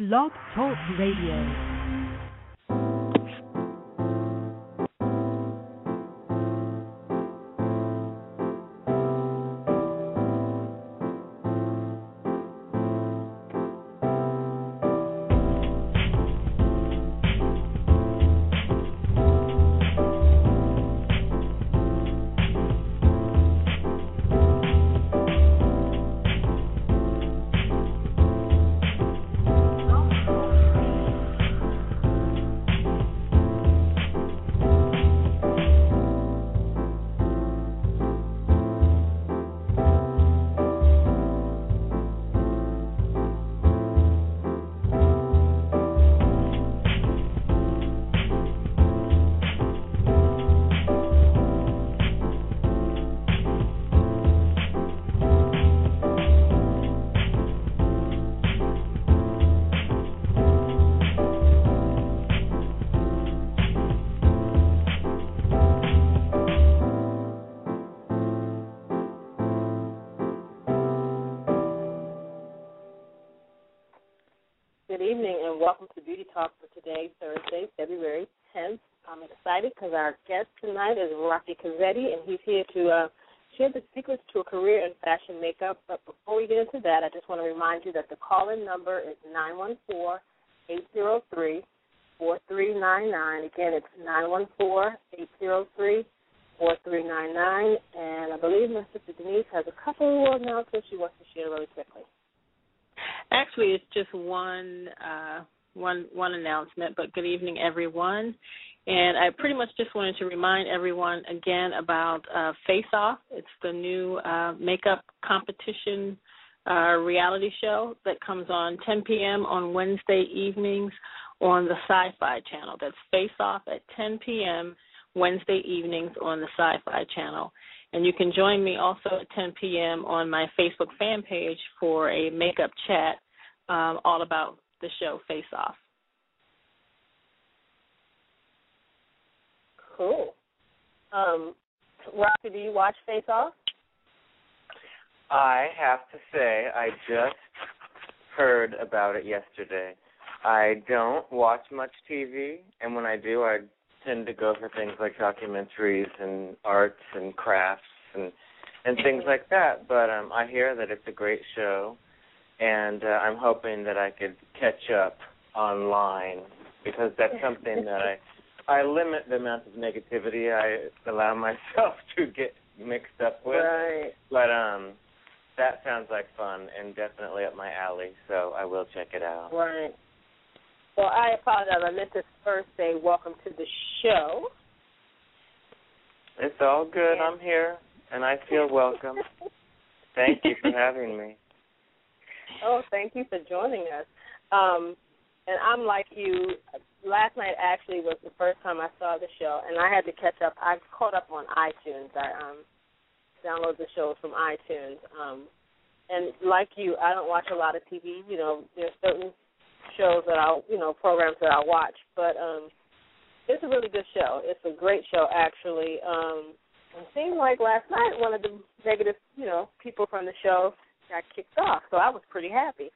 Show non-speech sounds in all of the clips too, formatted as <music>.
Blog Talk Radio. Because our guest tonight is Roque Cozzette, and he's here to uh, share the secrets to a career in fashion makeup. But before we get into that, I just want to remind you that the call-in number is nine one four eight zero three four three nine nine. Again, it's nine one four eight zero three four three nine nine. And I believe my sister Denise has a couple of announcements she wants to share really quickly. Actually, it's just one uh, one one announcement. But good evening, everyone. And I pretty much just wanted to remind everyone again about uh, Face Off. It's the new uh, makeup competition uh, reality show that comes on 10 p.m. on Wednesday evenings on the Syfy channel. That's Face Off at 10 p.m. Wednesday evenings on the Syfy channel. And you can join me also at 10 p.m. on my Facebook fan page for a makeup chat um, all about the show Face Off. Cool. Um, Roque, do you watch Face Off? I have to say, I just heard about it yesterday. I don't watch much TV, and when I do, I tend to go for things like documentaries and arts and crafts and and things like that. But um I hear that it's a great show, and uh, I'm hoping that I could catch up online because that's something that I I limit the amount of negativity I allow myself <laughs> to get mixed up with. Right. But um that sounds like fun and definitely up my alley, so I will check it out. Right. Well, I apologize. I meant to first say welcome to the show. It's all good. I'm here, and I feel welcome. <laughs> thank you for having me. Oh, thank you for joining us. Um, and I'm like you. Last night actually was the first time I saw the show, and I had to catch up. I caught up on iTunes. I um download the shows from iTunes. Um, and like you, I don't watch a lot of TV. You know, there's certain shows that I'll, you know, programs that I watch, but um, it's a really good show. It's a great show, actually. Um, it seemed like last night one of the negative, you know, people from the show got kicked off, so I was pretty happy.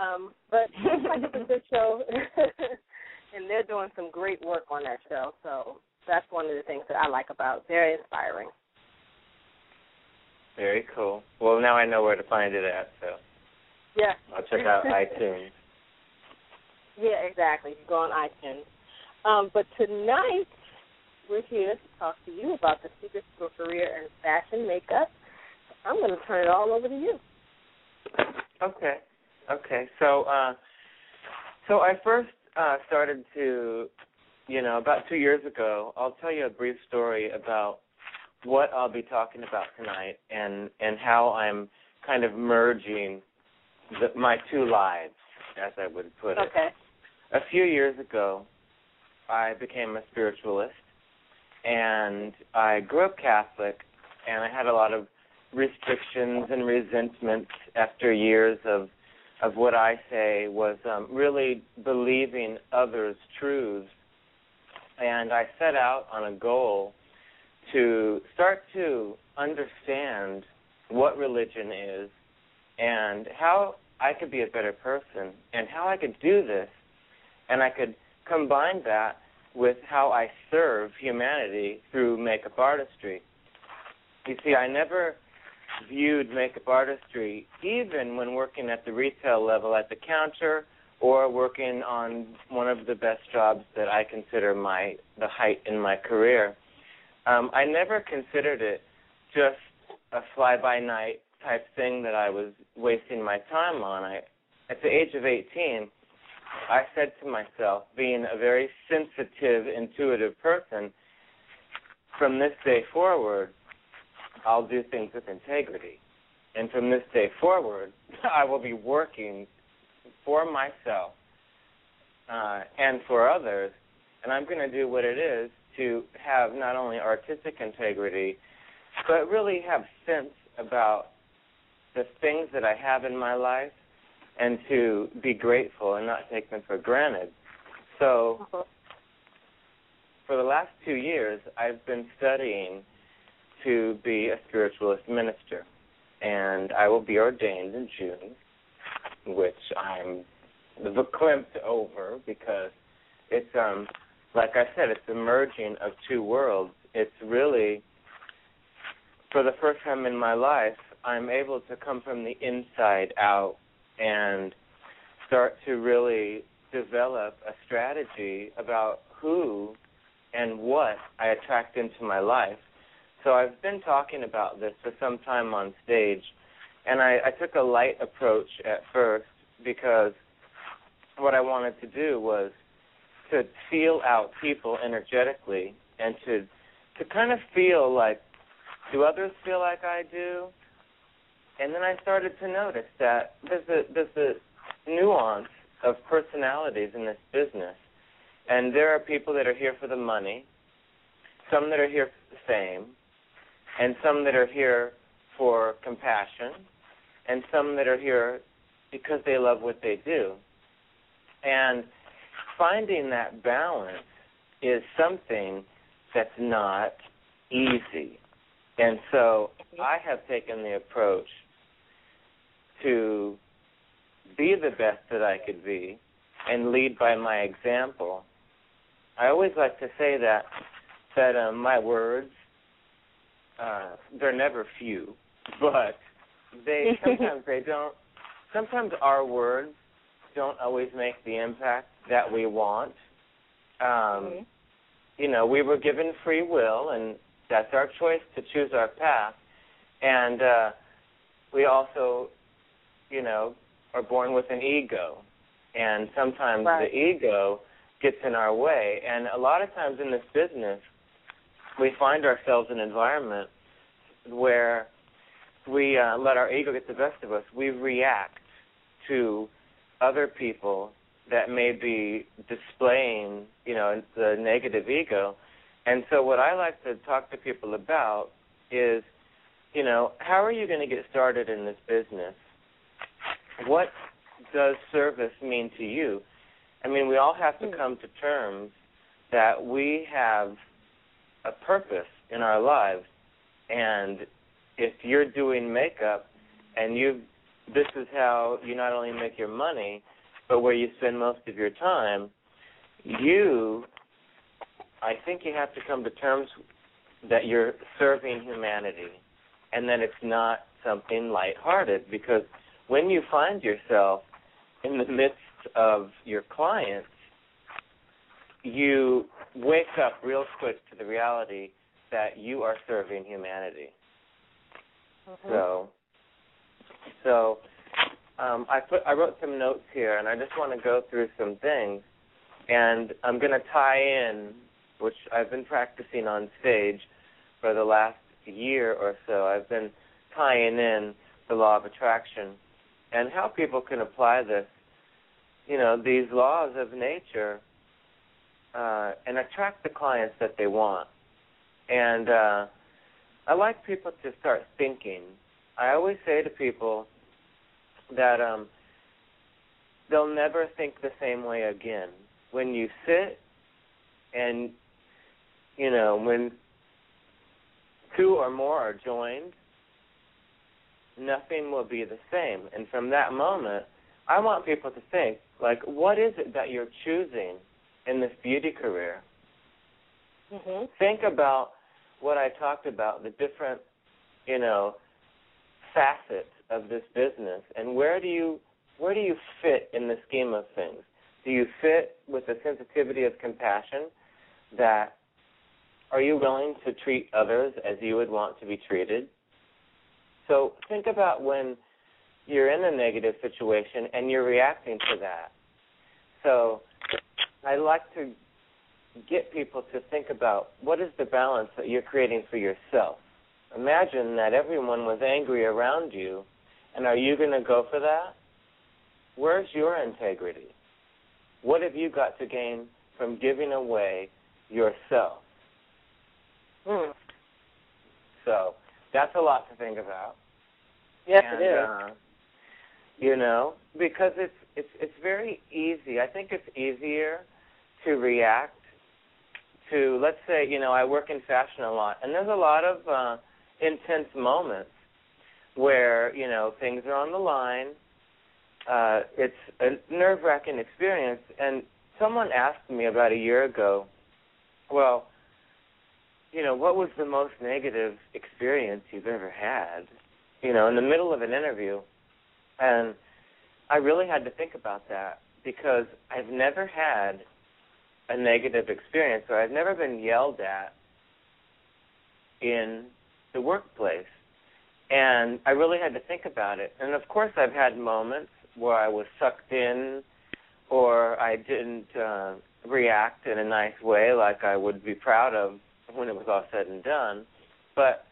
Um, but <laughs> it's like it's a good show, <laughs> and they're doing some great work on that show. So that's one of the things that I like about. It. Very inspiring. Very cool. Well, now I know where to find it at. So yeah, I'll check out <laughs> iTunes. Yeah, exactly. You go on iTunes. Um, but tonight we're here to talk to you about the secrets to a career in fashion makeup. I'm going to turn it all over to you. Okay. Okay. So, uh, so I first uh, started to, you know, about two years ago. I'll tell you a brief story about what I'll be talking about tonight and and how I'm kind of merging the, my two lives, as I would put it. Okay. A few years ago, I became a spiritualist, and I grew up Catholic, and I had a lot of restrictions and resentments after years of of what I say was um, really believing others' truths, and I set out on a goal to start to understand what religion is and how I could be a better person and how I could do this and I could combine that with how I serve humanity through makeup artistry. You see, I never viewed makeup artistry, even when working at the retail level at the counter or working on one of the best jobs that I consider my the height in my career. Um, I never considered it just a fly by night type thing that I was wasting my time on. I at the age of 18, I said to myself, being a very sensitive, intuitive person, from this day forward, I'll do things with integrity. And from this day forward, <laughs> I will be working for myself uh, and for others, and I'm going to do what it is to have not only artistic integrity, but really have sense about the things that I have in my life and to be grateful and not take them for granted. So, for the last two years, I've been studying to be a spiritualist minister, and I will be ordained in June, which I'm verklempt over because it's um like I said, it's the merging of two worlds. It's really for the first time in my life, I'm able to come from the inside out and start to really develop a strategy about who and what I attract into my life. So I've been talking about this for some time on stage, and I, I took a light approach at first because what I wanted to do was to feel out people energetically and to to kind of feel like do others feel like I do? And then I started to notice that there's a there's a nuance of personalities in this business. And there are people that are here for the money, some that are here for the fame, and some that are here for compassion, and some that are here because they love what they do. And finding that balance is something that's not easy. And so I have taken the approach to be the best that I could be and lead by my example. I always like to say that that um, my words uh, they're never few, <laughs> but they <laughs> sometimes they don't. Sometimes our words don't always make the impact that we want. Um, mm-hmm. You know, we were given free will, and that's our choice to choose our path. And uh, we also, you know, are born with an ego, and sometimes right. the ego gets in our way. And a lot of times in this business, we find ourselves in an environment where we uh, let our ego get the best of us. We react to other people that may be displaying, you know, the negative ego. And so what I like to talk to people about is, you know, how are you going to get started in this business? What does service mean to you? I mean, we all have to hmm. come to terms that we have a purpose in our lives. And if you're doing makeup and you this is how you not only make your money, but where you spend most of your time, you, I think you have to come to terms that you're serving humanity and that it's not something lighthearted because when you find yourself in the midst of your clients, you wake up real quick to the reality that you are serving humanity. Mm-hmm. So, so um, I put I wrote some notes here, and I just want to go through some things, and I'm going to tie in, which I've been practicing on stage for the last year or so. I've been tying in the law of attraction and how people can apply this. You know, these laws of nature uh, and attract the clients that they want. And uh, I like people to start thinking. I always say to people that um, they'll never think the same way again. When you sit and you know when two or more are joined, nothing will be the same. And from that moment, I want people to think, like, what is it that you're choosing in this beauty career? Mm-hmm. Think about what I talked about, the different, you know, facets of this business, and where do you where do you fit in the scheme of things? Do you fit with the sensitivity of compassion that are you willing to treat others as you would want to be treated? So think about when you're in a negative situation and you're reacting to that. So I like to get people to think about what is the balance that you're creating for yourself. Imagine that everyone was angry around you, and are you going to go for that? Where's your integrity? What have you got to gain from giving away yourself? Mm. So that's a lot to think about. Yes, and, it is. Uh, you know, because it's it's it's very easy. I think it's easier to react to let's say, you know, I work in fashion a lot and there's a lot of uh intense moments where, you know, things are on the line. Uh it's a nerve wracking experience and someone asked me about a year ago, well, you know, what was the most negative experience you've ever had? You know, in the middle of an interview. And I really had to think about that because I've never had a negative experience or I've never been yelled at in the workplace. And I really had to think about it. And of course, I've had moments where I was sucked in or I didn't uh, react in a nice way like I would be proud of when it was all said and done. But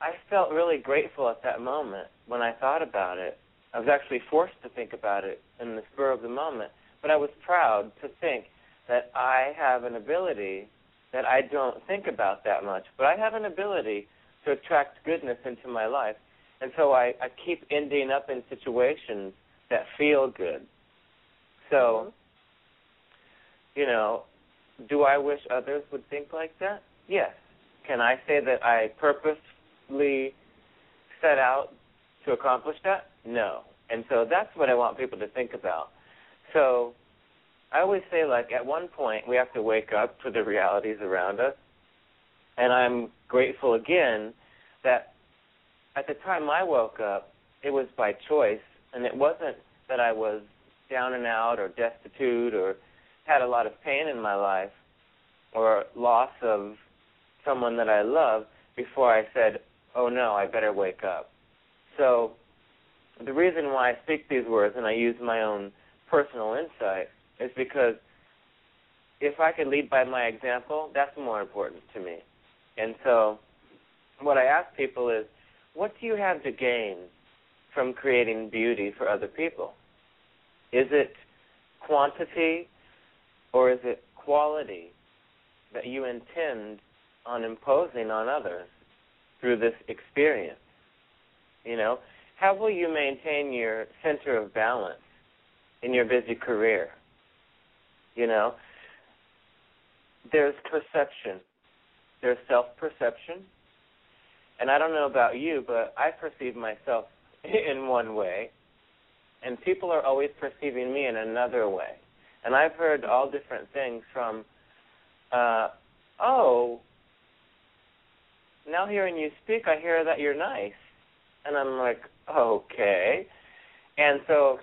I felt really grateful at that moment when I thought about it. I was actually forced to think about it in the spur of the moment, but I was proud to think that I have an ability that I don't think about that much, but I have an ability to attract goodness into my life. And so I, I keep ending up in situations that feel good. So, Mm-hmm. you know, do I wish others would think like that? Yes. Can I say that I purposely set out to accomplish that? No. And so that's what I want people to think about. So I always say, like, at one point, we have to wake up to the realities around us. And I'm grateful again that at the time I woke up, it was by choice, and it wasn't that I was down and out or destitute or had a lot of pain in my life or loss of someone that I love before I said, oh no, I better wake up. So the reason why I speak these words and I use my own personal insight is because if I could lead by my example, that's more important to me. And so what I ask people is, what do you have to gain from creating beauty for other people? Is it quantity or is it quality that you intend on imposing on others through this experience? You know, how will you maintain your center of balance in your busy career? You know, there's perception, there's self perception, and I don't know about you, but I perceive myself <laughs> in one way, and people are always perceiving me in another way. And I've heard all different things from, uh, oh, now hearing you speak, I hear that you're nice. And I'm like, okay. And so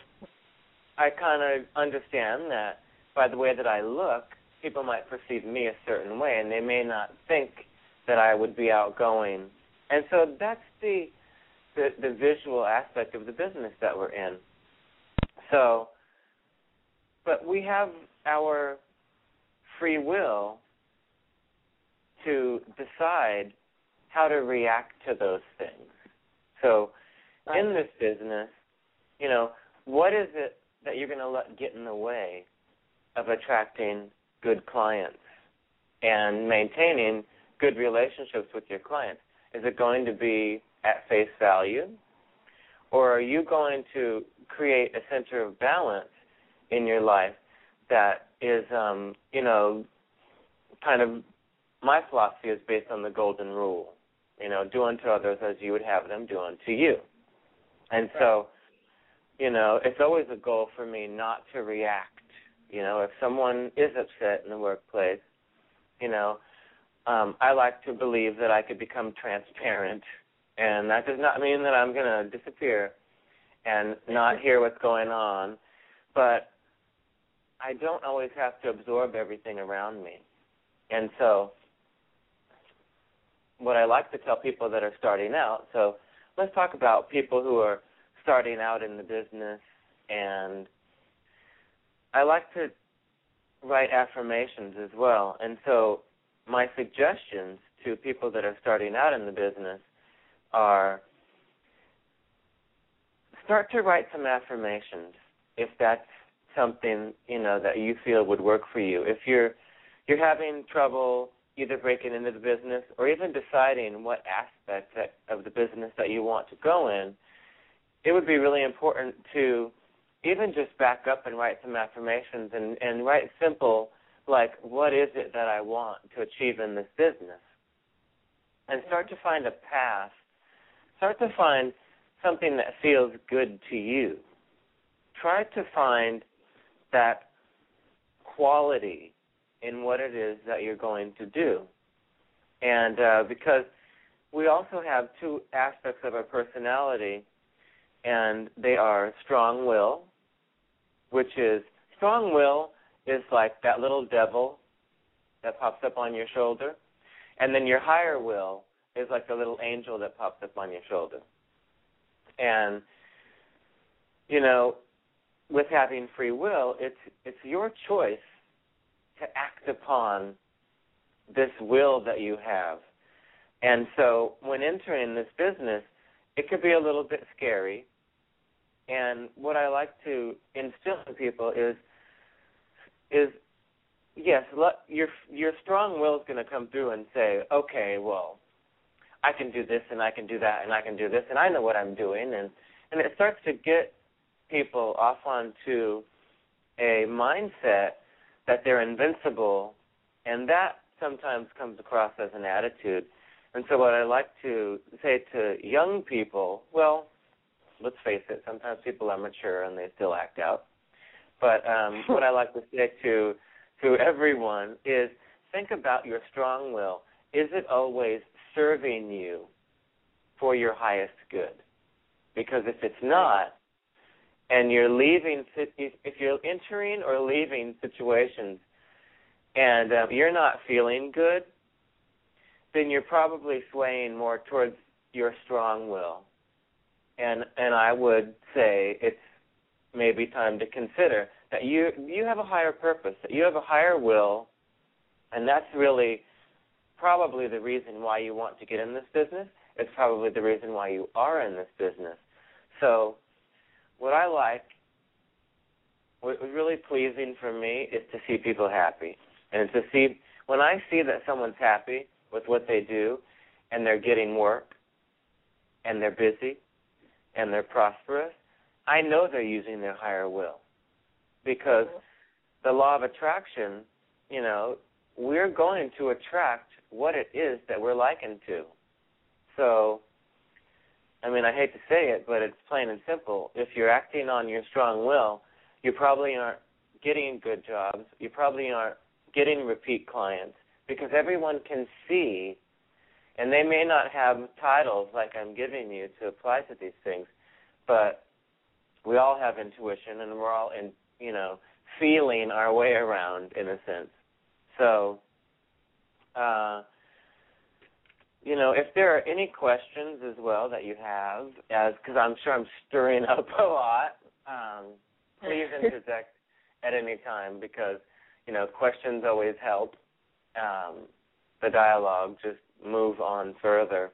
I kind of understand that by the way that I look, people might perceive me a certain way, and they may not think that I would be outgoing. And so that's the the, the visual aspect of the business that we're in. So, but we have our free will to decide how to react to those things. So, in this business, you know, what is it that you're going to let get in the way of attracting good clients and maintaining good relationships with your clients? Is it going to be at face value? Or are you going to create a center of balance in your life that is, um, you know, kind of my philosophy is based on the golden rule. You know, do unto others as you would have them do unto you. And so, you know, it's always a goal for me not to react. You know, if someone is upset in the workplace, you know, um, I like to believe that I could become transparent, and that does not mean that I'm going to disappear and not <laughs> hear what's going on, but I don't always have to absorb everything around me. And so, what I like to tell people that are starting out, so let's talk about people who are starting out in the business and I like to write affirmations as well. And so my suggestions to people that are starting out in the business are start to write some affirmations if that's something you know that you feel would work for you. If you're you're having trouble either breaking into the business or even deciding what aspect of the business that you want to go in it would be really important to even just back up and write some affirmations and and write simple like what is it that I want to achieve in this business? And start to find a path. Start to find something that feels good to you. Try to find that quality in what it is that you're going to do and uh, because we also have two aspects of our personality and they are strong will which is strong will is like that little devil that pops up on your shoulder, and then your higher will is like the little angel that pops up on your shoulder. And you know, with having free will, it's it's your choice to act upon this will that you have. And so when entering this business, it could be a little bit scary. And what I like to instill in people is is yes, your your strong will is going to come through and say, okay, well, I can do this and I can do that and I can do this and I know what I'm doing and and it starts to get people off onto a mindset that they're invincible and that sometimes comes across as an attitude. And so what I like to say to young people, well, let's face it, sometimes people are mature and they still act out. But um, <laughs> what I like to say to to everyone is think about your strong will. Is it always serving you for your highest good? Because if it's not, and you're leaving, if you're entering or leaving situations, and um, you're not feeling good, then you're probably swaying more towards your strong will. And and I would say it's maybe time to consider that you you have a higher purpose, that you have a higher will, and that's really probably the reason why you want to get in this business. It's probably the reason why you are in this business. So, what I like, what was really pleasing for me, is to see people happy, and to see when I see that someone's happy with what they do, and they're getting work, and they're busy, and they're prosperous, I know they're using their higher will. Because mm-hmm. the law of attraction, you know, we're going to attract what it is that we're likened to. So, I mean, I hate to say it, but it's plain and simple. If you're acting on your strong will, you probably aren't getting good jobs. You probably aren't getting repeat clients because everyone can see, and they may not have titles like I'm giving you to apply to these things, but we all have intuition and we're all in you know feeling our way around in a sense so uh you know if there are any questions as well that you have as because i'm sure i'm stirring <laughs> up a lot um please <laughs> interject at any time because you know questions always help um the dialogue just move on further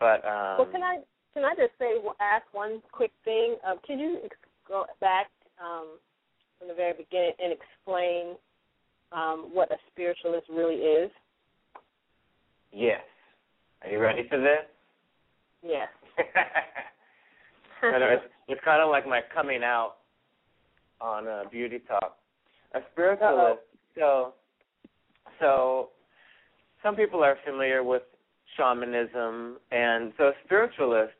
but um well can i can I just say, ask one quick thing? Um, can you go back um, from the very beginning and explain um, what a spiritualist really is? Yes. Are you ready for this? Yes. <laughs> it's, it's kind of like my coming out on uh, Beauty Talk. A spiritualist. So, so some people are familiar with shamanism, and so a spiritualist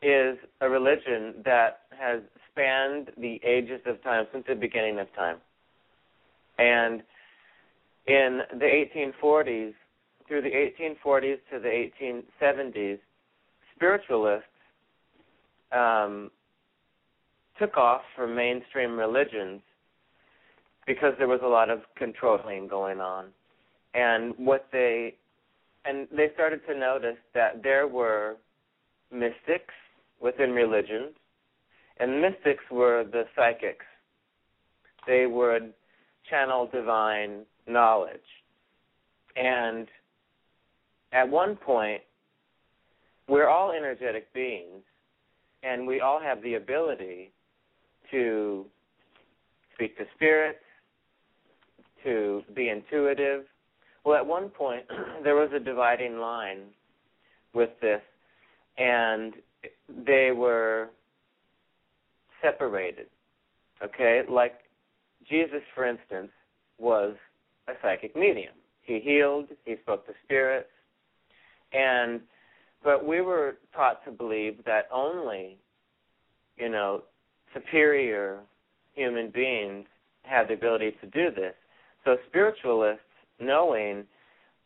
is a religion that has spanned the ages of time since the beginning of time. And in the 1840s, through the 1840s to the 1870s, spiritualists um, took off from mainstream religions because there was a lot of controlling going on. And what they and they started to notice that there were mystics within religions, and mystics were the psychics. They would channel divine knowledge. And at one point, we're all energetic beings, and we all have the ability to speak to spirits, to be intuitive. Well, at one point, <clears throat> there was a dividing line with this, and they were separated. Okay? Like Jesus, for instance, was a psychic medium. He healed, he spoke to spirits, and but we were taught to believe that only, you know, superior human beings had the ability to do this. So spiritualists, knowing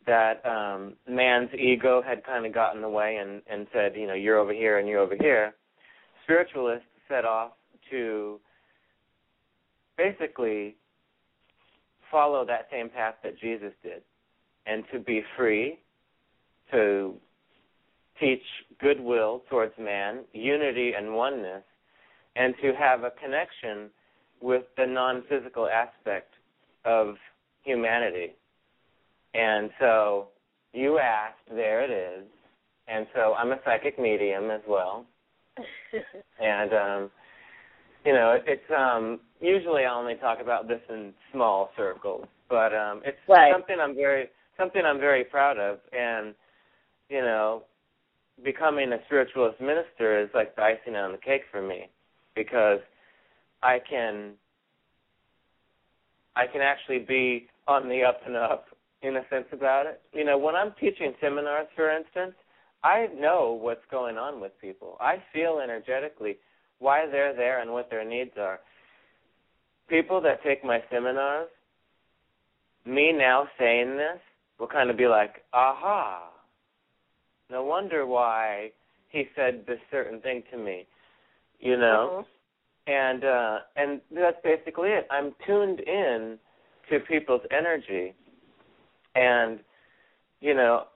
that um, man's ego had kind of gotten in the way and, and said, you know, you're over here and you're over here, spiritualists set off to basically follow that same path that Jesus did and to be free, to teach goodwill towards man, unity and oneness, and to have a connection with the non physical aspect of humanity. And so you asked, there it is. And so I'm a psychic medium as well. <laughs> and um you know, it, it's um usually I only talk about this in small circles, but um it's right. something I'm very something I'm very proud of and you know, becoming a spiritualist minister is like the icing on the cake for me because I can I can actually be on the up and up in a sense about it. You know, when I'm teaching seminars for instance, I know what's going on with people. I feel energetically why they're there and what their needs are. People that take my seminars, me now saying this will kind of be like, aha, no wonder why he said this certain thing to me, you know. Mhm. And uh and that's basically it. I'm tuned in to people's energy, and you know,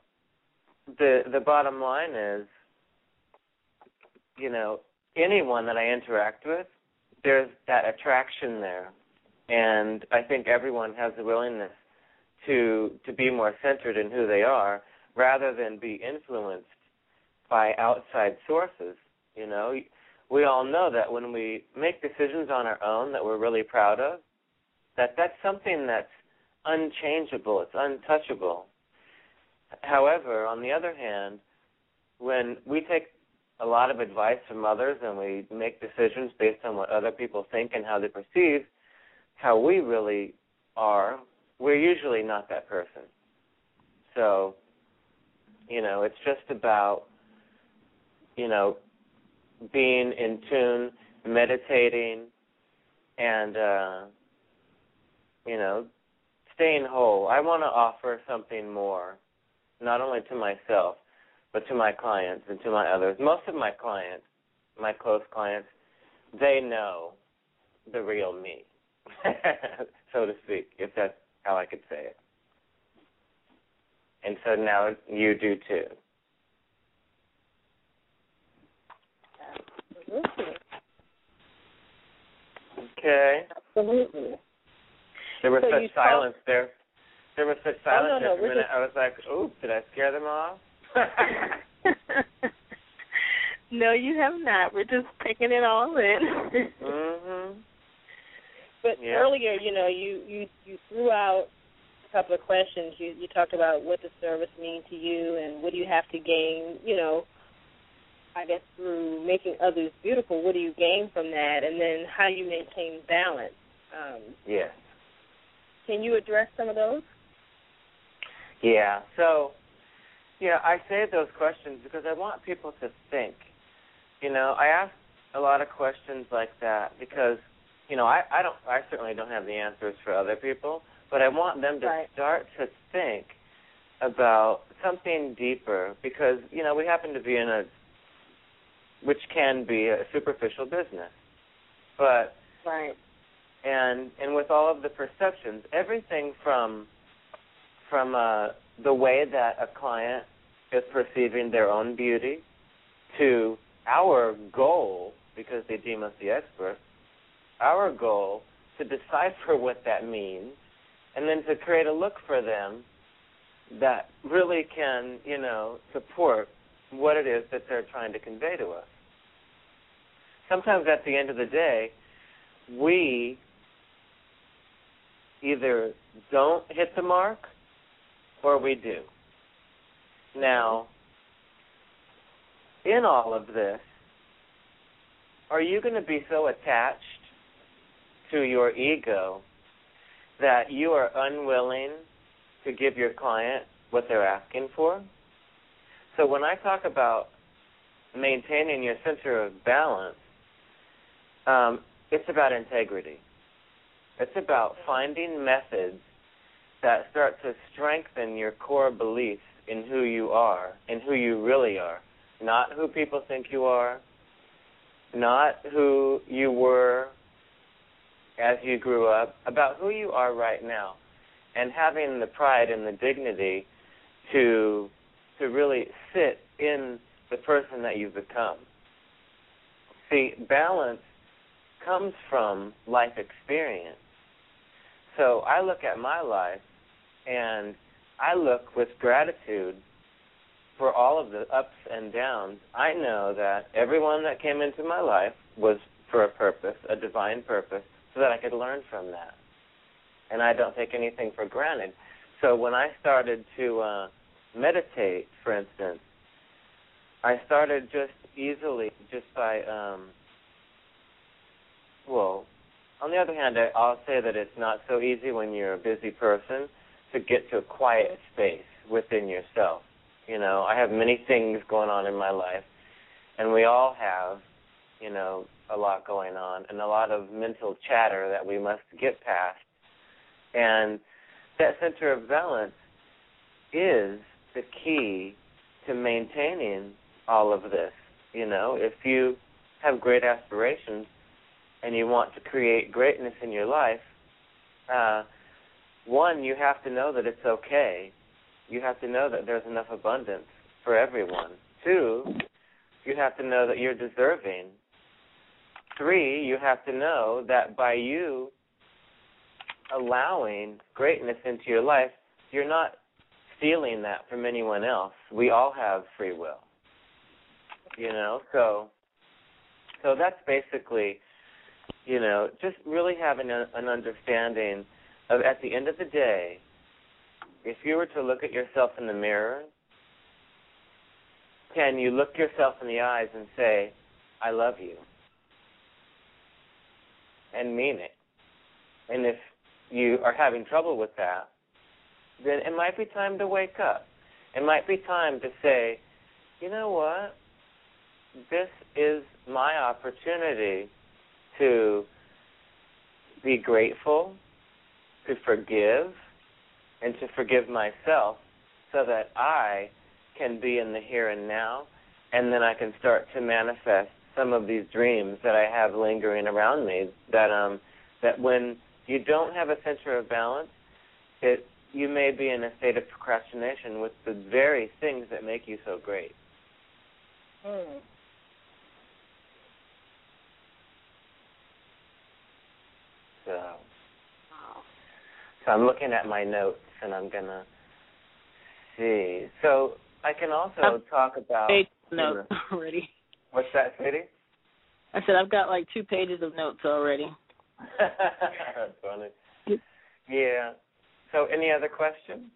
the the bottom line is, you know, anyone that I interact with, there's that attraction there, and I think everyone has the willingness to to be more centered in who they are rather than be influenced by outside sources. You know, we all know that when we make decisions on our own that we're really proud of, that that's something that's unchangeable, it's untouchable. However, on the other hand, when we take a lot of advice from others and we make decisions based on what other people think and how they perceive how we really are, we're usually not that person. So, you know, it's just about, you know, being in tune, meditating, and, uh, you know, staying whole. I want to offer something more, not only to myself, but to my clients and to my others. Most of my clients, my close clients, they know the real me, <laughs> so to speak, if that's how I could say it. And so now you do too. Absolutely. Okay. Absolutely. There was So such silence there. There was such silence no, no, there for a minute. just- I was like, "Oops, did I scare them off?" <laughs> no, you have not. We're just taking it all in. mhm. <laughs> But Yeah. earlier, you know, you you you threw out a couple of questions. You you talked about what does service mean to you, and what do you have to gain? You know, I guess through making others beautiful. What do you gain from that? And then how you maintain balance. Um, Yes. can you address some of those? Yeah. So, yeah, I say those questions because I want people to think. You know, I ask a lot of questions like that because, you know, I, I don't I certainly don't have the answers for other people, but I want them to Right. start to think about something deeper because, you know, we happen to be in a which can be a superficial business. But Right. and and with all of the perceptions, everything from from uh, the way that a client is perceiving their own beauty to our goal, because they deem us the expert, our goal to decipher what that means, and then to create a look for them that really can, you know, support what it is that they're trying to convey to us. Sometimes at the end of the day, we either don't hit the mark or we do. Now, in all of this, are you going to be so attached to your ego that you are unwilling to give your client what they're asking for? So when I talk about maintaining your center of balance, um, it's about integrity. It's about finding methods that start to strengthen your core beliefs in who you are and who you really are. Not who people think you are, not who you were as you grew up, about who you are right now. And having the pride and the dignity to to really sit in the person that you've become. See, balance comes from life experience. So I look at my life and I look with gratitude for all of the ups and downs. I know that everyone that came into my life was for a purpose, a divine purpose, so that I could learn from that. And I don't take anything for granted. So when I started to uh, meditate, for instance, I started just easily, just by um, well, on the other hand, I- I'll say that it's not so easy when you're a busy person to get to a quiet space within yourself. You know, I have many things going on in my life, and we all have, you know, a lot going on and a lot of mental chatter that we must get past. And that center of balance is the key to maintaining all of this. You know, if you have great aspirations and you want to create greatness in your life, uh, one, you have to know that it's okay. You have to know that there's enough abundance for everyone. Two, you have to know that you're deserving. Three, you have to know that by you allowing greatness into your life, you're not stealing that from anyone else. We all have free will. You know, so so that's basically, you know, just really having a, an understanding of at the end of the day, if you were to look at yourself in the mirror, can you look yourself in the eyes and say, I love you? And mean it. And if you are having trouble with that, then it might be time to wake up. It might be time to say, you know what? This is my opportunity to be grateful, to forgive, and to forgive myself so that I can be in the here and now and then I can start to manifest some of these dreams that I have lingering around me that um that when you don't have a center of balance, it you may be in a state of procrastination with the very things that make you so great. Mm. So, so I'm looking at my notes and I'm gonna see. So I can also Um, talk about notes already. What's that, Sadie? I said I've got like two pages of notes already. <laughs> That's funny. Yeah. So any other questions?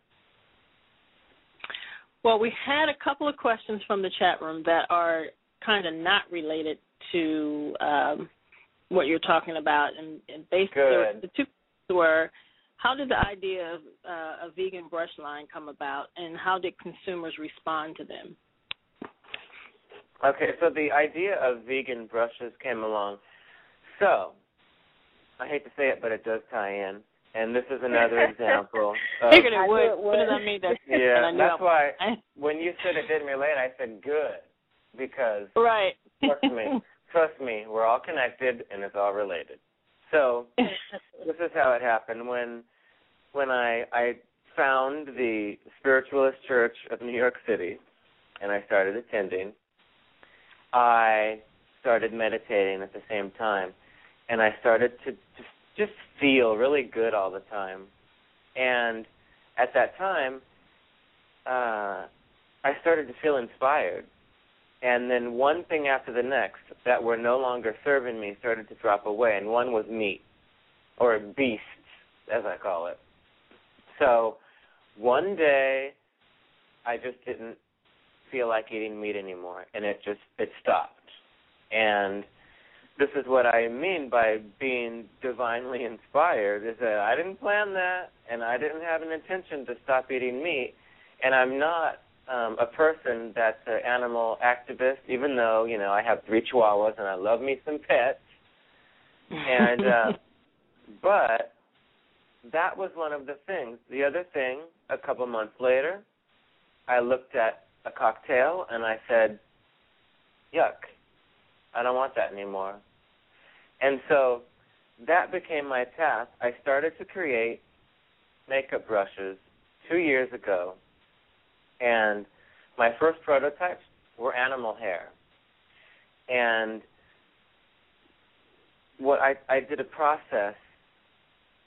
Well, we had a couple of questions from the chat room that are kind of not related to um, what you're talking about, and, and basically Good. the two were how did the idea of uh, a vegan brush line come about, and how did consumers respond to them? Okay, so the idea of vegan brushes came along. So, I hate to say it, but it does tie in. And this is another <laughs> example. Of, Figured it would. What does that mean? That yeah, I that's why <laughs> when you said it didn't relate, I said good because right. trust me, <laughs> trust me, we're all connected and it's all related. So this is how it happened when when I I found the Spiritualist Church of New York City and I started attending. I started meditating at the same time, and I started to just just feel really good all the time. And at that time, uh, I started to feel inspired. And then one thing after the next that were no longer serving me started to drop away, and one was meat, or beasts, as I call it. So one day, I just didn't feel like eating meat anymore, and it just it stopped. And this is what I mean by being divinely inspired is that I didn't plan that and I didn't have an intention to stop eating meat and I'm not um a person that's an animal activist even though, you know, I have three chihuahuas and I love me some pets. And uh <laughs> but that was one of the things. The other thing, a couple months later, I looked at a cocktail and I said, Yuck. I don't want that anymore. And so that became my task. I started to create makeup brushes two years ago, and my first prototypes were animal hair. And what I I did a process,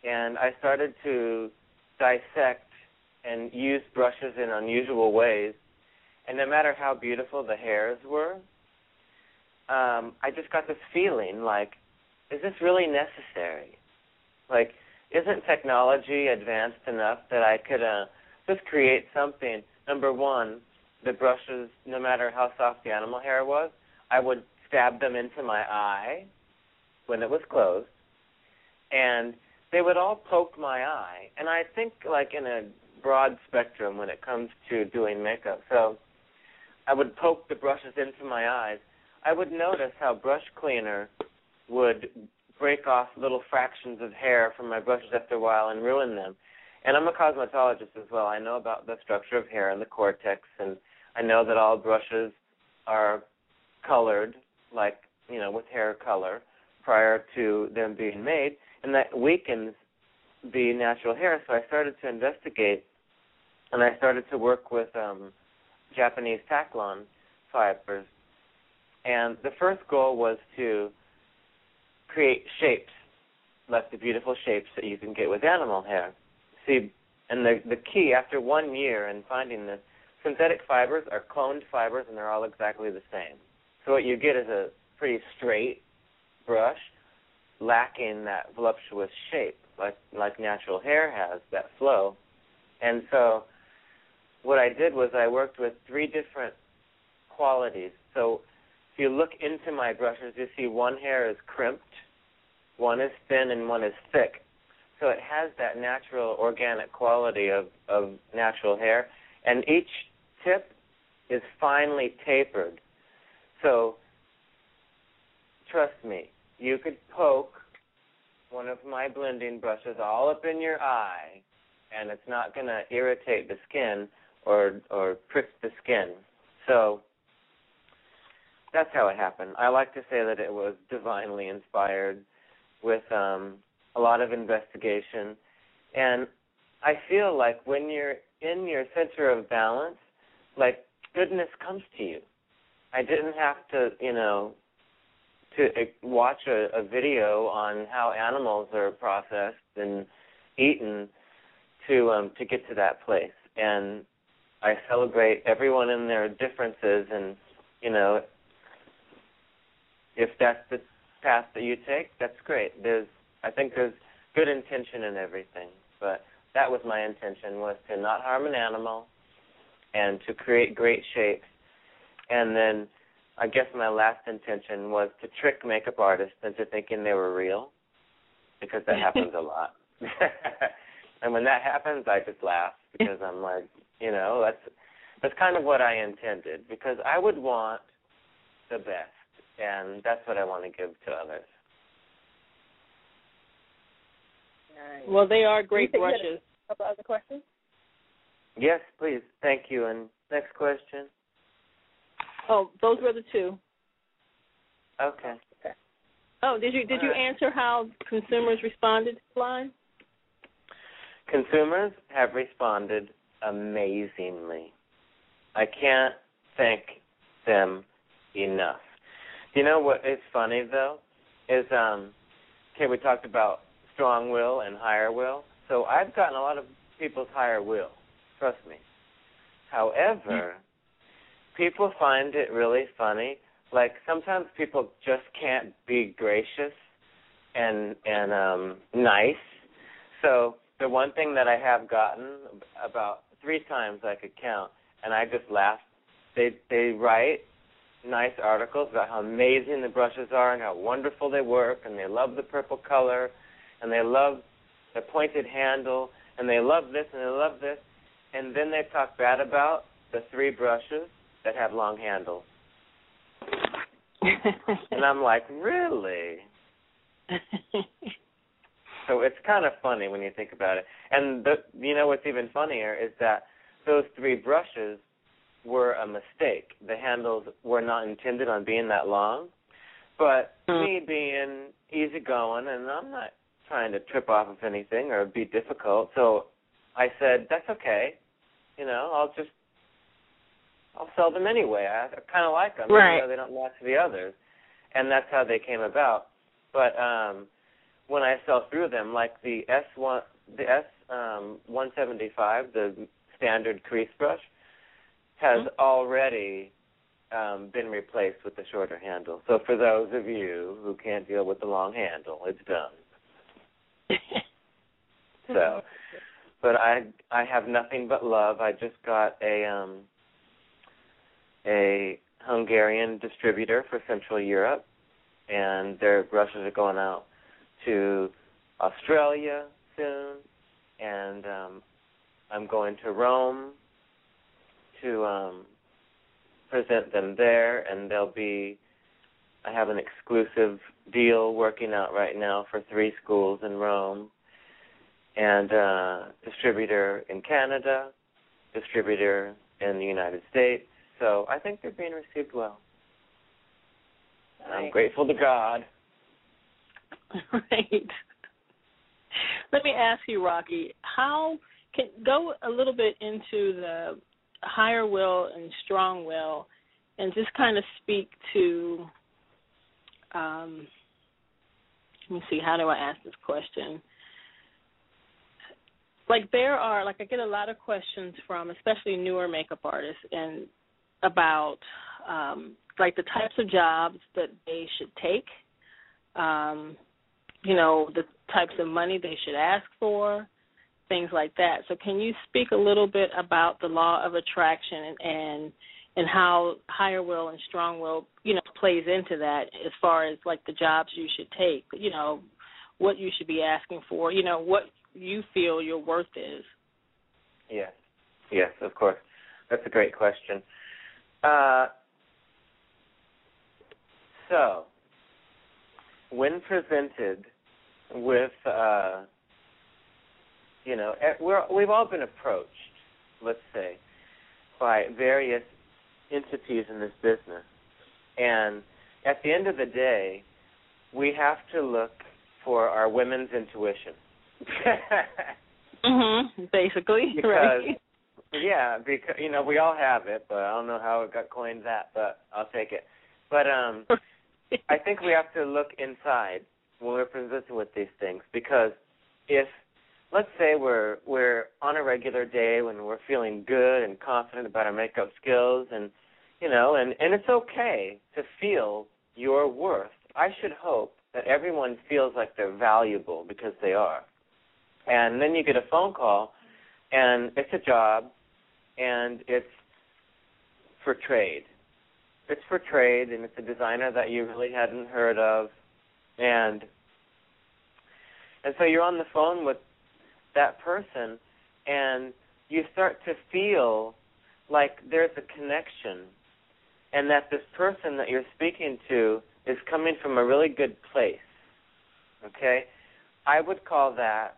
and I started to dissect and use brushes in unusual ways. And no matter how beautiful the hairs were, um, I just got this feeling like, is this really necessary? Like, isn't technology advanced enough that I could uh, just create something? Number one, the brushes, no matter how soft the animal hair was, I would stab them into my eye when it was closed, and they would all poke my eye. And I think, like in a broad spectrum when it comes to doing makeup. So I would poke the brushes into my eyes. I would notice how brush cleaner would break off little fractions of hair from my brushes after a while and ruin them. And I'm a cosmetologist as well. I know about the structure of hair and the cortex, and I know that all brushes are colored, like you know, with hair color prior to them being made, and that weakens the natural hair. So I started to investigate, and I started to work with um, Japanese Taklon fibers. And the first goal was to create shapes, like the beautiful shapes that you can get with animal hair. See, and the the key after one year in finding this, synthetic fibers are cloned fibers, and they're all exactly the same. So what you get is a pretty straight brush, lacking that voluptuous shape, like like natural hair has that flow. And so, what I did was I worked with three different qualities. So, if you look into my brushes, you see one hair is crimped, one is thin, and one is thick. So it has that natural organic quality of, of natural hair. And each tip is finely tapered. So trust me, you could poke one of my blending brushes all up in your eye and it's not going to irritate the skin or or prick the skin. So that's how it happened. I like to say that it was divinely inspired with um a lot of investigation and I feel like when you're in your center of balance, like goodness comes to you. I didn't have to, you know, to uh, watch a, a video on how animals are processed and eaten to um to get to that place. And I celebrate everyone in their differences and you know if that's the path that you take, that's great. There's I think there's good intention in everything. But that was my intention was to not harm an animal and to create great shapes. And then I guess my last intention was to trick makeup artists into thinking they were real because that <laughs> happens a lot. <laughs> and when that happens I just laugh because I'm like, you know, that's that's kind of what I intended because I would want the best, and that's what I want to give to others. Nice. Well, they are great You said you had brushes. a couple other questions? Yes, please. Thank you. And next question. Oh, those were the two. Okay. Oh, did you did you All right. answer how consumers responded to the line? Consumers have responded amazingly. I can't thank them enough. You know what is funny though is um okay we talked about strong will and higher will. So I've gotten a lot of people's higher will. Trust me. However, people find it really funny. Like sometimes people just can't be gracious and and um nice. So the one thing that I have gotten about three times I could count, and I just laugh. They they write nice articles about how amazing the brushes are and how wonderful they work, and they love the purple color, and they love the pointed handle, and they love this and they love this, and then they talk bad about the three brushes that have long handles, <laughs> and I'm like, really? <laughs> So it's kind of funny when you think about it. And the, you know what's even funnier is that those three brushes were a mistake. The handles were not intended on being that long. But Hmm. me being easygoing, and I'm not trying to trip off of anything or be difficult, so I said, that's okay. You know, I'll just, I'll sell them anyway. I, I kind of like them, Right. even though they don't match the others. And that's how they came about. But um when I sell through them, like the S one, the S um, one seventy five, the standard crease brush, has Mhm. already um, been replaced with the shorter handle. So for those of you who can't deal with the long handle, it's done. <laughs> So, but I I have nothing but love. I just got a um a Hungarian distributor for Central Europe, and their brushes are going out to Australia soon, and um, I'm going to Rome to um, present them there, and they'll be. I have an exclusive deal working out right now for three schools in Rome, and uh, distributor in Canada, distributor in the United States. So I think they're being received well. And I'm grateful to God. <laughs> right. Let me ask you, Roque, how can go a little bit into the higher will and strong will, and just kind of speak to. Um, let me see. How do I ask this question? Like there are, like I get a lot of questions from, especially newer makeup artists, and about um, like the types of jobs that they should take. Um, you know, the types of money they should ask for, things like that. So can you speak a little bit about the law of attraction and and, and how higher will and strong will, you know, plays into that as far as like the jobs you should take, you know, what you should be asking for, you know, what you feel your worth is. Yes, yes, of course. That's a great question. Uh, so, when presented with, uh, you know, we're, we've all been approached, let's say, by various entities in this business, and at the end of the day, we have to look for our women's intuition. <laughs> Mhm. Basically, Because- right? Yeah, because you know we all have it, but I don't know how it got coined that, but I'll take it. But um <laughs> I think we have to look inside when we're presented with these things because if let's say we're we're on a regular day when we're feeling good and confident about our makeup skills and you know and and it's okay to feel your worth. I should hope that everyone feels like they're valuable because they are. And then you get a phone call and it's a job and it's for trade. It's for trade and it's a designer that you really hadn't heard of and and so you're on the phone with that person and you start to feel like there's a connection and that this person that you're speaking to is coming from a really good place. Okay? I would call that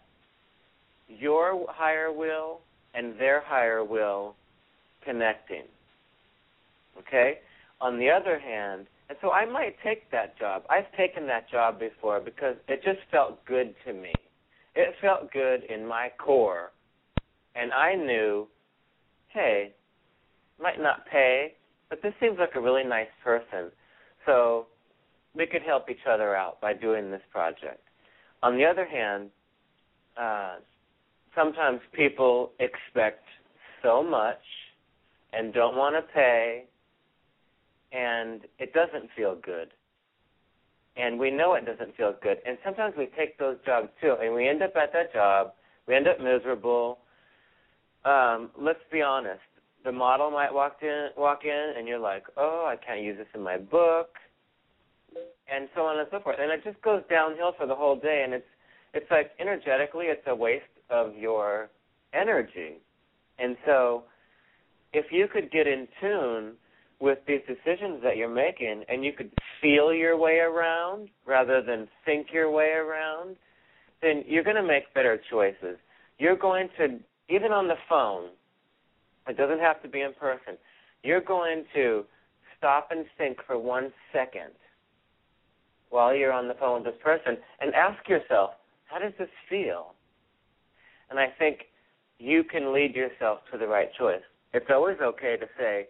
your higher will and their higher will connecting. Okay? On the other hand, and so I might take that job. I've taken that job before because it just felt good to me. It felt good in my core. And I knew, hey, might not pay, but this seems like a really nice person. So we could help each other out by doing this project. On the other hand, uh, sometimes people expect so much and don't want to pay, and it doesn't feel good. And we know it doesn't feel good. And sometimes we take those jobs too, and we end up at that job, we end up miserable. Um, let's be honest. The model might walk in, walk in, and you're like, "Oh, I can't use this in my book," and so on and so forth. And it just goes downhill for the whole day, and it's it's like energetically, it's a waste of your energy. And so, if you could get in tune with these decisions that you're making and you could feel your way around rather than think your way around, then you're going to make better choices. You're going to, even on the phone, it doesn't have to be in person, you're going to stop and think for one second while you're on the phone with this person and ask yourself, how does this feel? And I think you can lead yourself to the right choice. It's always okay to say,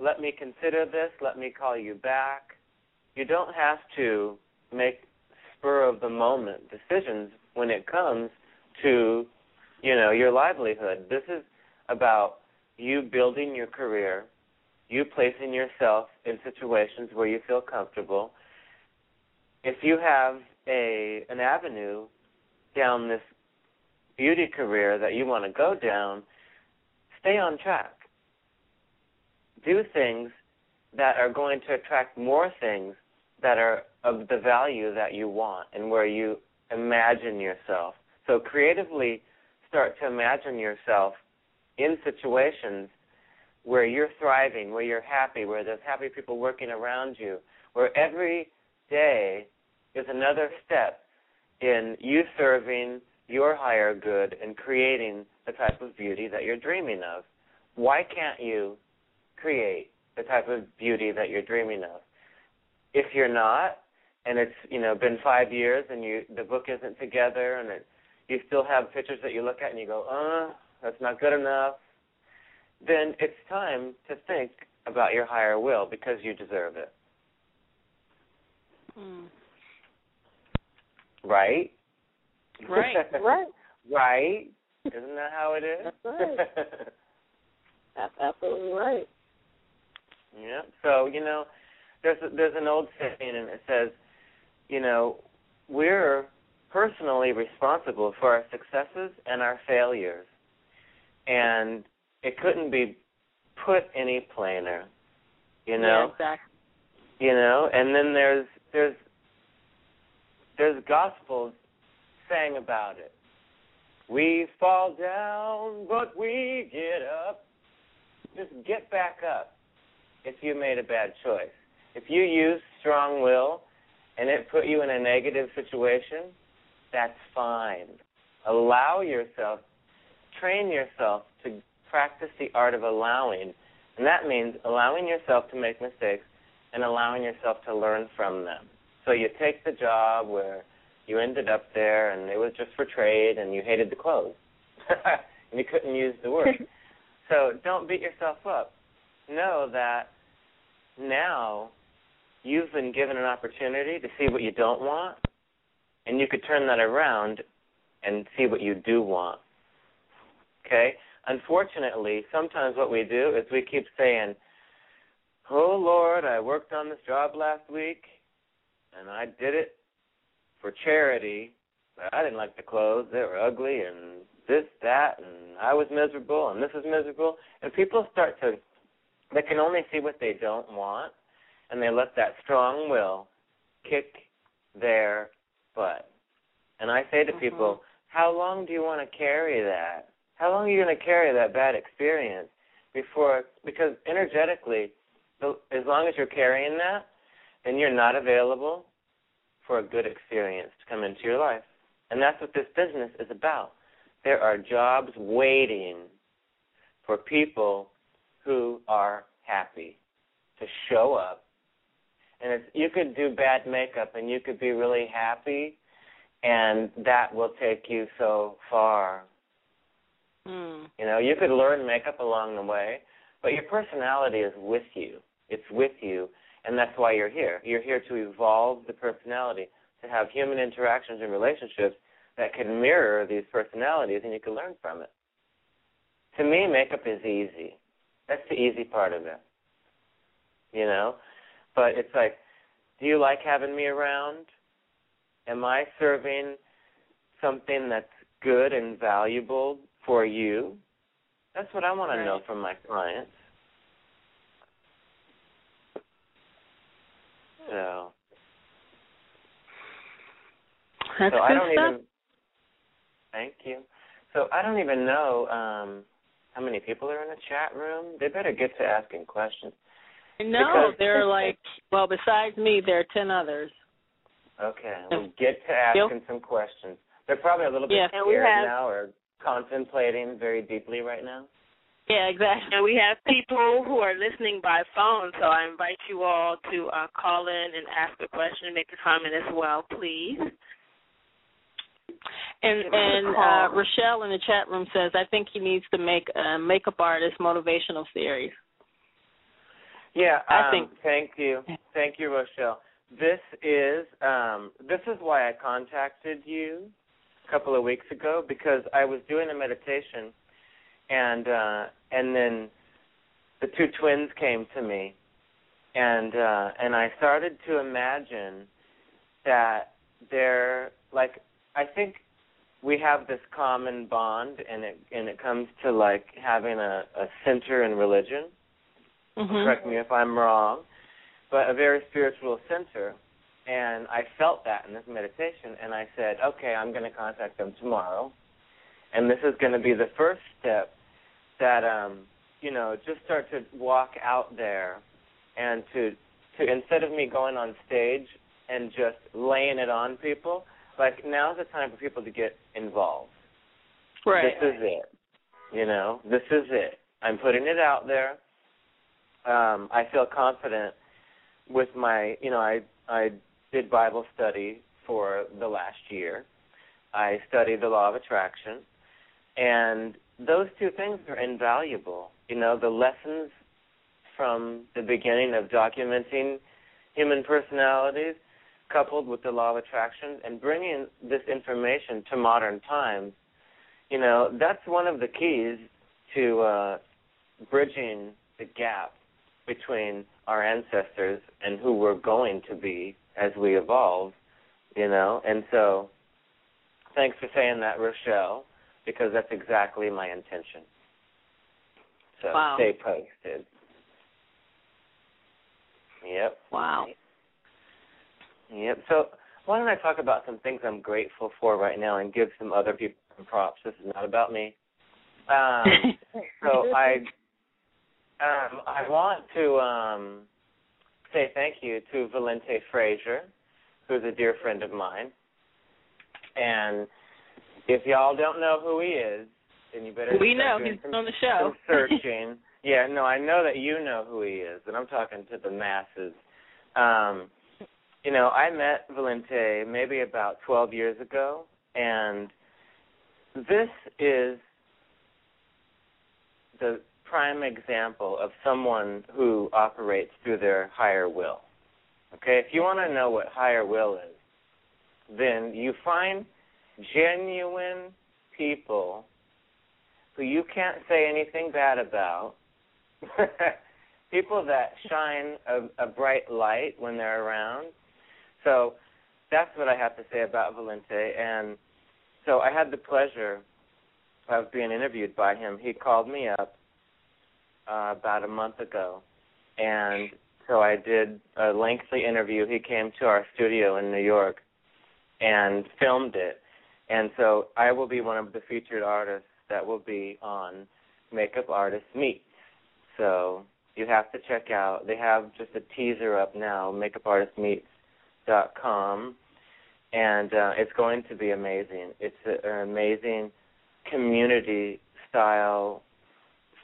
let me consider this, let me call you back. You don't have to make spur of the moment decisions when it comes to, you know, your livelihood. This is about you building your career, you placing yourself in situations where you feel comfortable. If you have a an avenue down this beauty career that you want to go down, stay on track. Do things that are going to attract more things that are of the value that you want and where you imagine yourself. So creatively start to imagine yourself in situations where you're thriving, where you're happy, where there's happy people working around you, where every day is another step in you serving your higher good and creating the type of beauty that you're dreaming of. Why can't you create the type of beauty that you're dreaming of? If you're not, and it's you know been five years and you the book isn't together and it, you still have pictures that you look at and you go, uh, that's not good enough, then it's time to think about your higher will because you deserve it. Mm. Right? Right. <laughs> right. right. Isn't that how it is? That's right. <laughs> That's absolutely right. Yeah. So, you know, there's a, there's an old saying and it says, you know, we're personally responsible for our successes and our failures. And it couldn't be put any plainer. You know? Yeah, exactly. You know, and then there's there's there's gospels sang about it. We fall down, but we get up. Just get back up if you made a bad choice. If you use strong will and it put you in a negative situation, that's fine. Allow yourself, train yourself to practice the art of allowing. And that means allowing yourself to make mistakes and allowing yourself to learn from them. So you take the job where you ended up there and it was just for trade and you hated the clothes <laughs> and you couldn't use the word. <laughs> so don't beat yourself up. Know that now you've been given an opportunity to see what you don't want and you could turn that around and see what you do want. Okay? Unfortunately, sometimes what we do is we keep saying, Oh Lord, I worked on this job last week and I did it for charity. But I didn't like the clothes; they were ugly, and this, that, and I was miserable, and this is miserable. And people start to, they can only see what they don't want, and they let that strong will kick their butt. And I say to Mhm. people, how long do you want to carry that? How long are you going to carry that bad experience before? Because energetically, as long as you're carrying that, then you're not available for a good experience to come into your life. And that's what this business is about. There are jobs waiting for people who are happy to show up. And it's, you could do bad makeup and you could be really happy, and that will take you so far. Mm. You know, you could learn makeup along the way, but your personality is with you. It's with you, and that's why you're here. You're here to evolve the personality, to have human interactions and relationships that can mirror these personalities, and you can learn from it. To me, makeup is easy. That's the easy part of it. You know? But it's like, do you like having me around? Am I serving something that's good and valuable for you? That's what I want to know from my clients. So, That's so good I don't stuff. even. Thank you. So I don't even know um how many people are in the chat room. They better get to asking questions. No, because- there are like well, besides me, there are ten others. Okay, we'll get to asking some questions. They're probably a little bit Yeah. And we scared have- now or contemplating very deeply right now. Yeah, exactly. And we have people who are listening by phone, so I invite you all to uh, call in and ask a question and make a comment as well, please. And Give us a and uh. Rochelle in the chat room says, I think he needs to make a makeup artist motivational series. Yeah, I um, think- Thank you, thank you, Rochelle. This is um, this is why I contacted you a couple of weeks ago because I was doing a meditation, and uh, and then the two twins came to me, and uh, and I started to imagine that they're like I think we have this common bond, and it and it comes to like having a, a center in religion Mm-hmm. correct me if I'm wrong, but a very spiritual center. And I felt that in this meditation, and I said, okay, I'm going to contact them tomorrow, and this is going to be the first step that, um, you know, just start to walk out there, and to, to instead of me going on stage and just laying it on people, like now's the time for people to get involved. Right. This is it. You know, this is it. I'm putting it out there. Um, I feel confident with my, you know, I I did Bible study for the last year. I studied the law of attraction, and those two things are invaluable. You know, the lessons from the beginning of documenting human personalities coupled with the law of attraction and bringing this information to modern times you know that's one of the keys to uh, bridging the gap between our ancestors and who we're going to be as we evolve you know and so thanks for saying that rochelle because that's exactly my intention so Wow. stay posted yep Wow. Yep. So why don't I talk about some things I'm grateful for right now and give some other people some props. This is not about me. Um, <laughs> so I um, I want to um, say thank you to Valente Frazier, who's a dear friend of mine. And if y'all don't know who he is, then you better we know he's some on the show. searching. <laughs> yeah, no, I know that you know who he is, and I'm talking to the masses. Um, you know, I met Valente maybe about 12 years ago, and this is the prime example of someone who operates through their higher will. Okay, if you want to know what higher will is, then you find genuine people who you can't say anything bad about, <laughs> people that shine a, a bright light when they're around. So that's what I have to say about Valente. And so I had the pleasure of being interviewed by him. He called me up uh, about a month ago, and so I did a lengthy interview. He came to our studio in New York and filmed it. And so I will be one of the featured artists that will be on Makeup Artist Meets. So you have to check out. They have just a teaser up now, makeupartistmeets.com, and uh, it's going to be amazing. It's a, an amazing community style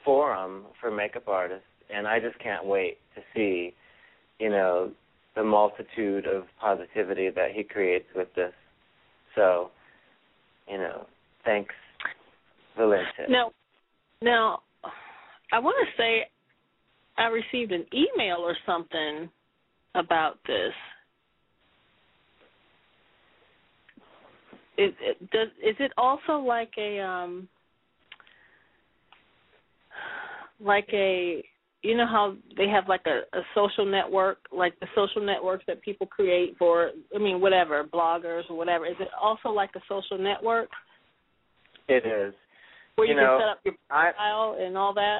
forum for makeup artists, and I just can't wait to see, you know, the multitude of positivity that he creates with this. So, you know, thanks, Valente. Now, now, I want to say I received an email or something about this. Is it, does is it also like a um like a you know how they have like a, a social network, like the social networks that people create for I mean whatever, bloggers or whatever. Is it also like a social network? It is. Where you, you know, can set up your profile I, and all that?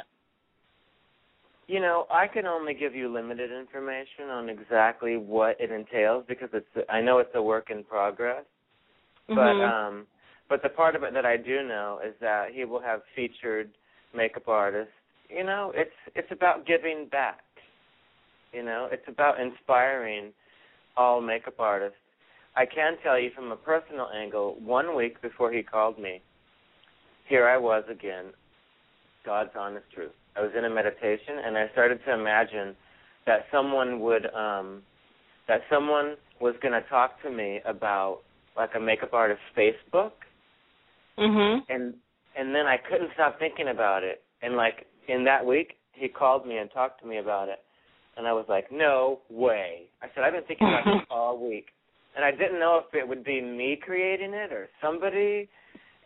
You know, I can only give you limited information on exactly what it entails because it's I know it's a work in progress. Mm-hmm. But um but the part of it that I do know is that he will have featured makeup artists you know, it's it's about giving back. You know, it's about inspiring all makeup artists. I can tell you from a personal angle, one week before he called me, here I was again, God's honest truth. I was in a meditation and I started to imagine that someone would um that someone was going to talk to me about like a makeup artist Facebook. Mhm. And and then I couldn't stop thinking about it. And like in that week, he called me and talked to me about it. And I was like, no way. I said, I've been thinking about this <laughs> all week. And I didn't know if it would be me creating it or somebody.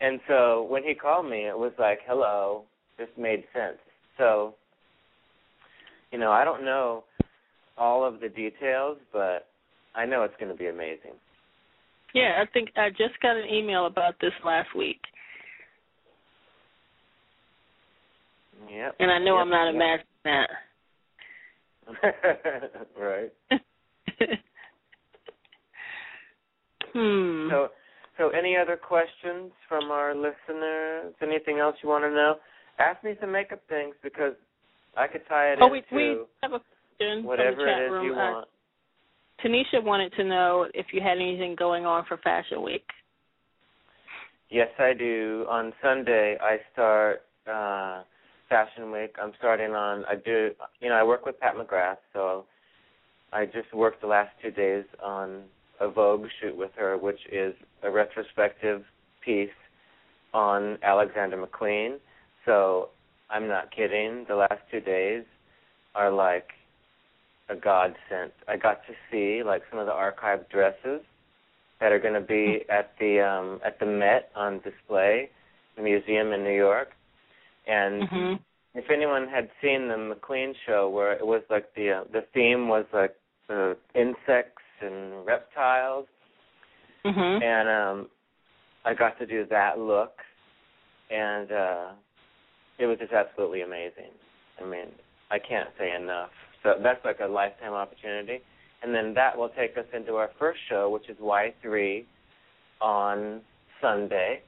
And so when he called me, it was like, hello, this made sense. So, you know, I don't know all of the details, but I know it's going to be amazing. Yeah, I think I just got an email about this last week. Yep. And I know yep, I'm not imagining that. <laughs> right. <laughs> hmm. So, so any other questions from our listeners? Anything else you want to know? Ask me some makeup things because I could tie it in. oh, into we, we have a question whatever from the chat it is room. you Uh, want. Tanisha wanted to know if you had anything going on for Fashion Week. Yes, I do. On Sunday, I start uh Fashion Week. I'm starting on. I do. You know, I work with Pat McGrath, so I just worked the last two days on a Vogue shoot with her, which is a retrospective piece on Alexander McQueen. So I'm not kidding. The last two days are like a godsend. I got to see like some of the archived dresses that are going to be at the um at the Met on display, the museum in New York. And Mhm. if anyone had seen the McQueen show, where it was like the uh, the theme was like the insects and reptiles, Mhm. and um, I got to do that look, and uh, it was just absolutely amazing. I mean, I can't say enough. So that's like a lifetime opportunity, and then that will take us into our first show, which is Y3 on Sunday.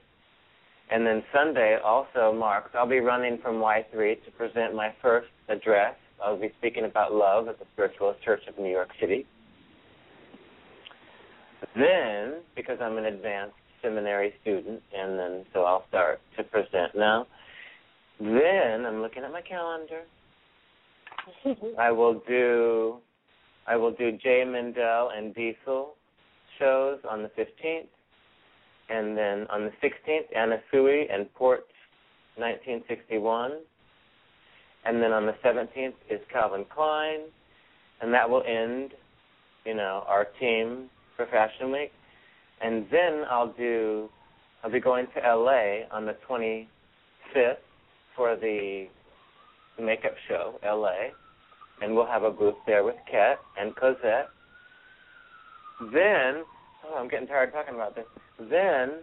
And then Sunday also marks, I'll be running from Y3 to present my first address. I'll be speaking about love at the Spiritualist Church of New York City. Then, because I'm an advanced seminary student, and then so I'll start to present now. Then I'm looking at my calendar. I will do I will do J. Mendel and Diesel shows on the 15th, and then on the 16th, Anna Sui and Port 1961, and then on the 17th is Calvin Klein, and that will end, you know, our team for Fashion Week, and then I'll do I'll be going to LA on the 25th for the makeup show, LA, and we'll have a booth there with Ket and Cozzette. Then, oh, I'm getting tired talking about this. Then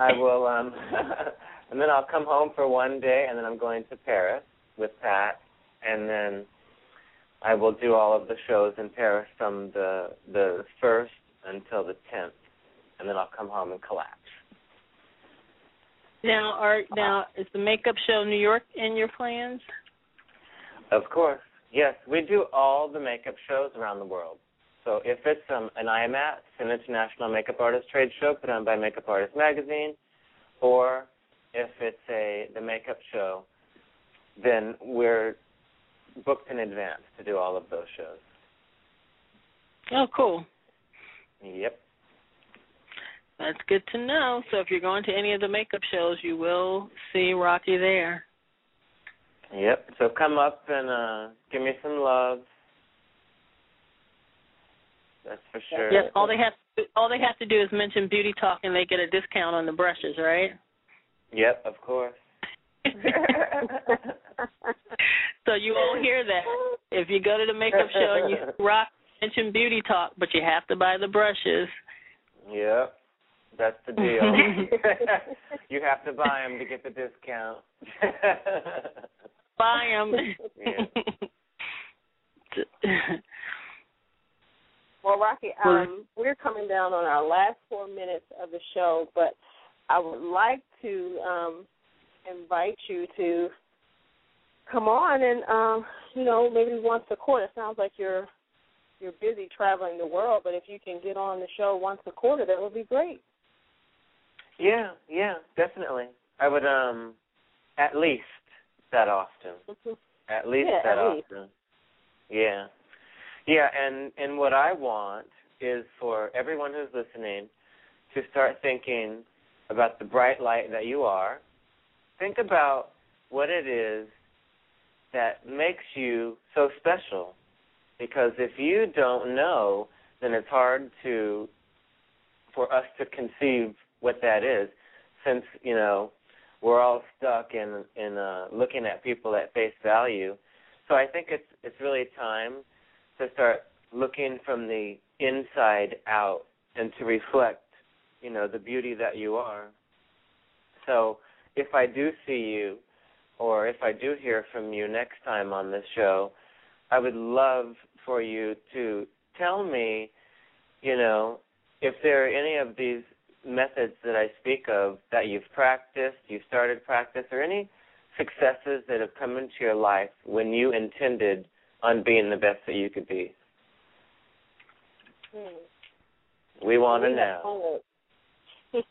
I <laughs> will, um, <laughs> and then I'll come home for one day, and then I'm going to Paris with Pat, and then I will do all of the shows in Paris from the the first until the tenth, and then I'll come home and collapse. Now, are now is the makeup show New York in your plans? Of course. Yes, we do all the makeup shows around the world. So if it's um, an IMATS, an International Makeup Artist Trade Show put on by Makeup Artist Magazine, or if it's a the makeup show, then we're booked in advance to do all of those shows. Oh, cool. Yep. That's good to know. So if you're going to any of the makeup shows, you will see Roque there. Yep. So come up and uh give me some love. That's for sure. Yes. All they have to, all they have to do is mention Beauty Talk, and they get a discount on the brushes, right? Yep. Of course. <laughs> so you all hear that. If you go to the makeup show and you <laughs> rock mention Beauty Talk, but you have to buy the brushes. Yep. That's the deal. <laughs> you have to buy them to get the discount. buy them. well, Roque, um, we're coming down on our last four minutes of the show, but I would like to um, invite you to come on and um, you know maybe once a quarter. It sounds like you're you're busy traveling the world, but if you can get on the show once a quarter, that would be great. Yeah, yeah, definitely. I would um at least that often. <laughs> At least yeah, that at often. Least. Yeah. Yeah, and and what I want is for everyone who's listening to start thinking about the bright light that you are. Think about what it is that makes you so special. Because if you don't know, then it's hard to for us to conceive what that is, since you know we're all stuck in in uh, looking at people at face value. So I think it's it's really time to start looking from the inside out and to reflect, you know, the beauty that you are. So if I do see you or if I do hear from you next time on this show, I would love for you to tell me, you know, if there are any of these methods that I speak of that you've practiced, you started practice, or any successes that have come into your life when you intended on being the best that you could be. Hmm. We want to know. <laughs>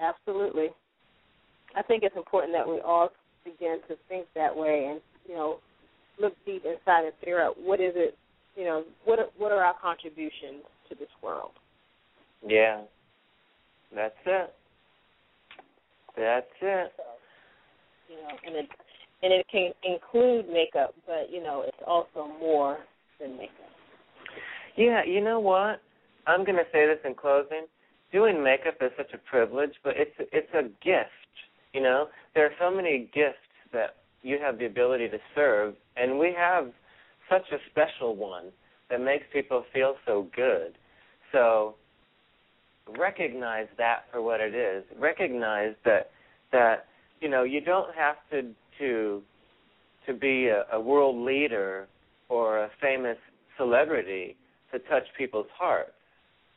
Absolutely. I think it's important that we all begin to think that way and, you know, look deep inside and figure out what is it, you know, what are, what are our contributions to this world. Yeah. That's it. That's it. So, you know, and it and it can include makeup, but you know, it's also more than makeup. Yeah, you know what? I'm going to say this in closing. Doing makeup is such a privilege, but it's it's a gift. You know, there are so many gifts that you have the ability to serve, and we have such a special one that makes people feel so good. So recognize that for what it is. Recognize that that you know you don't have to to to be a, a world leader or a famous celebrity to touch people's hearts.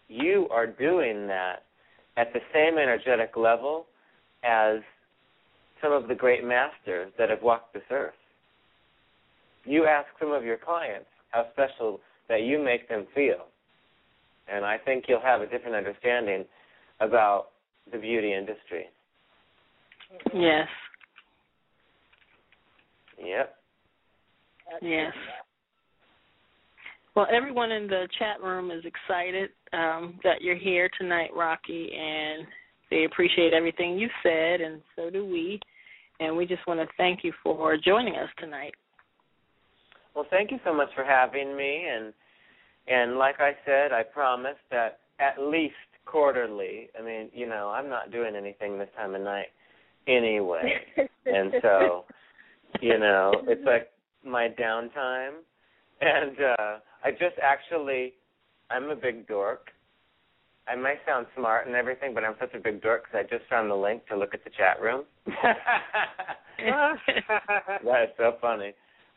You are doing that at the same energetic level as some of the great masters that have walked this earth. You ask some of your clients how special that you make them feel and I think you'll have a different understanding about the beauty industry. Yes. Yep. Yes. Well, everyone in the chat room is excited um, that you're here tonight, Roque, and they appreciate everything you said, and so do we. And we just want to thank you for joining us tonight. Well, thank you so much for having me, and and like I said, I promise that at least quarterly. I mean, you know, I'm not doing anything this time of night anyway, <laughs> and so, you know, it's like my downtime, and uh I just actually, I'm a big dork. I might sound smart and everything, but I'm such a big dork because I just found the link to look at the chat room. <laughs> <laughs> that is so funny.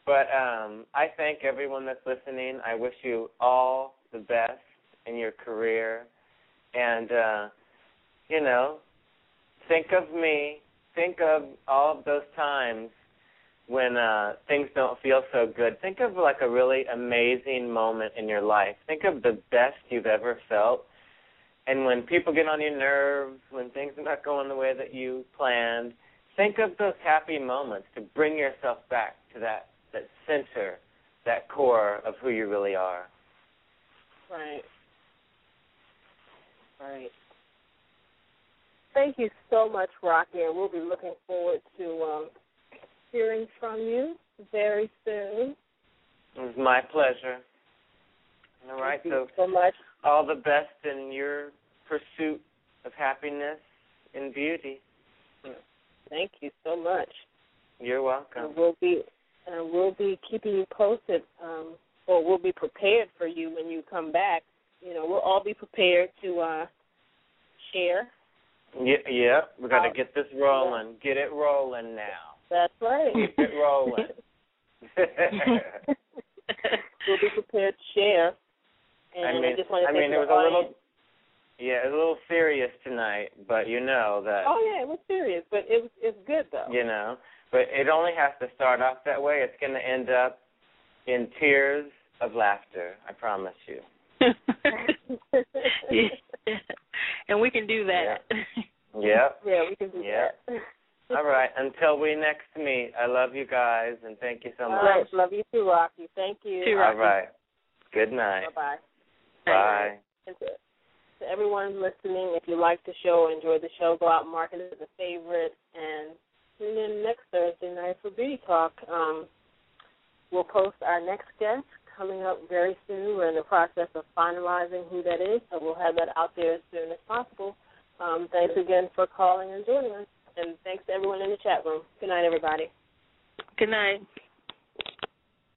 But um, I thank everyone that's listening. I wish you all the best in your career. And, uh, you know, think of me. Think of all of those times when uh things don't feel so good, think of like a really amazing moment in your life. Think of the best you've ever felt. And when people get on your nerves, when things are not going the way that you planned, think of those happy moments to bring yourself back to that that center, that core of who you really are. Right. Right. Thank you so much, Roque, and we'll be looking forward to um, hearing from you very soon. It was my pleasure. All right, Thank so so much. all the best in your pursuit of happiness and beauty. Thank you so much. You're welcome. And we'll be and we'll be keeping you posted, um, or we'll be prepared for you when you come back. You know, we'll all be prepared to uh, share. Yeah, yeah, we got to get this rolling. Get it rolling now. That's right. Keep it rolling. <laughs> <laughs> we'll be prepared to share. And I I, mean, just want to I mean, it was a little, audience. yeah, it was a little serious tonight, but you know that, Oh yeah, it was serious, but it was it's good though. you know, but it only has to start off that way. It's going to end up in tears of laughter. I promise you. <laughs> yeah. And we can do that. Yep. <laughs> yeah, we can do Yeah. that. <laughs> All right. Until we next meet, I love you guys and thank you so All much. right, love you too, Roque. Thank you. Too, Roque. right. Good night. Bye bye. Bye. And to, to everyone listening, if you like the show, enjoy the show, go out and mark it as a favorite, and tune in next Thursday night for Beauty Talk. Um, we'll post our next guest coming up very soon. We're in the process of finalizing who that is, so we'll have that out there as soon as possible. Um, thanks again for calling and joining us, and thanks to everyone in the chat room. Good night, everybody. Good night.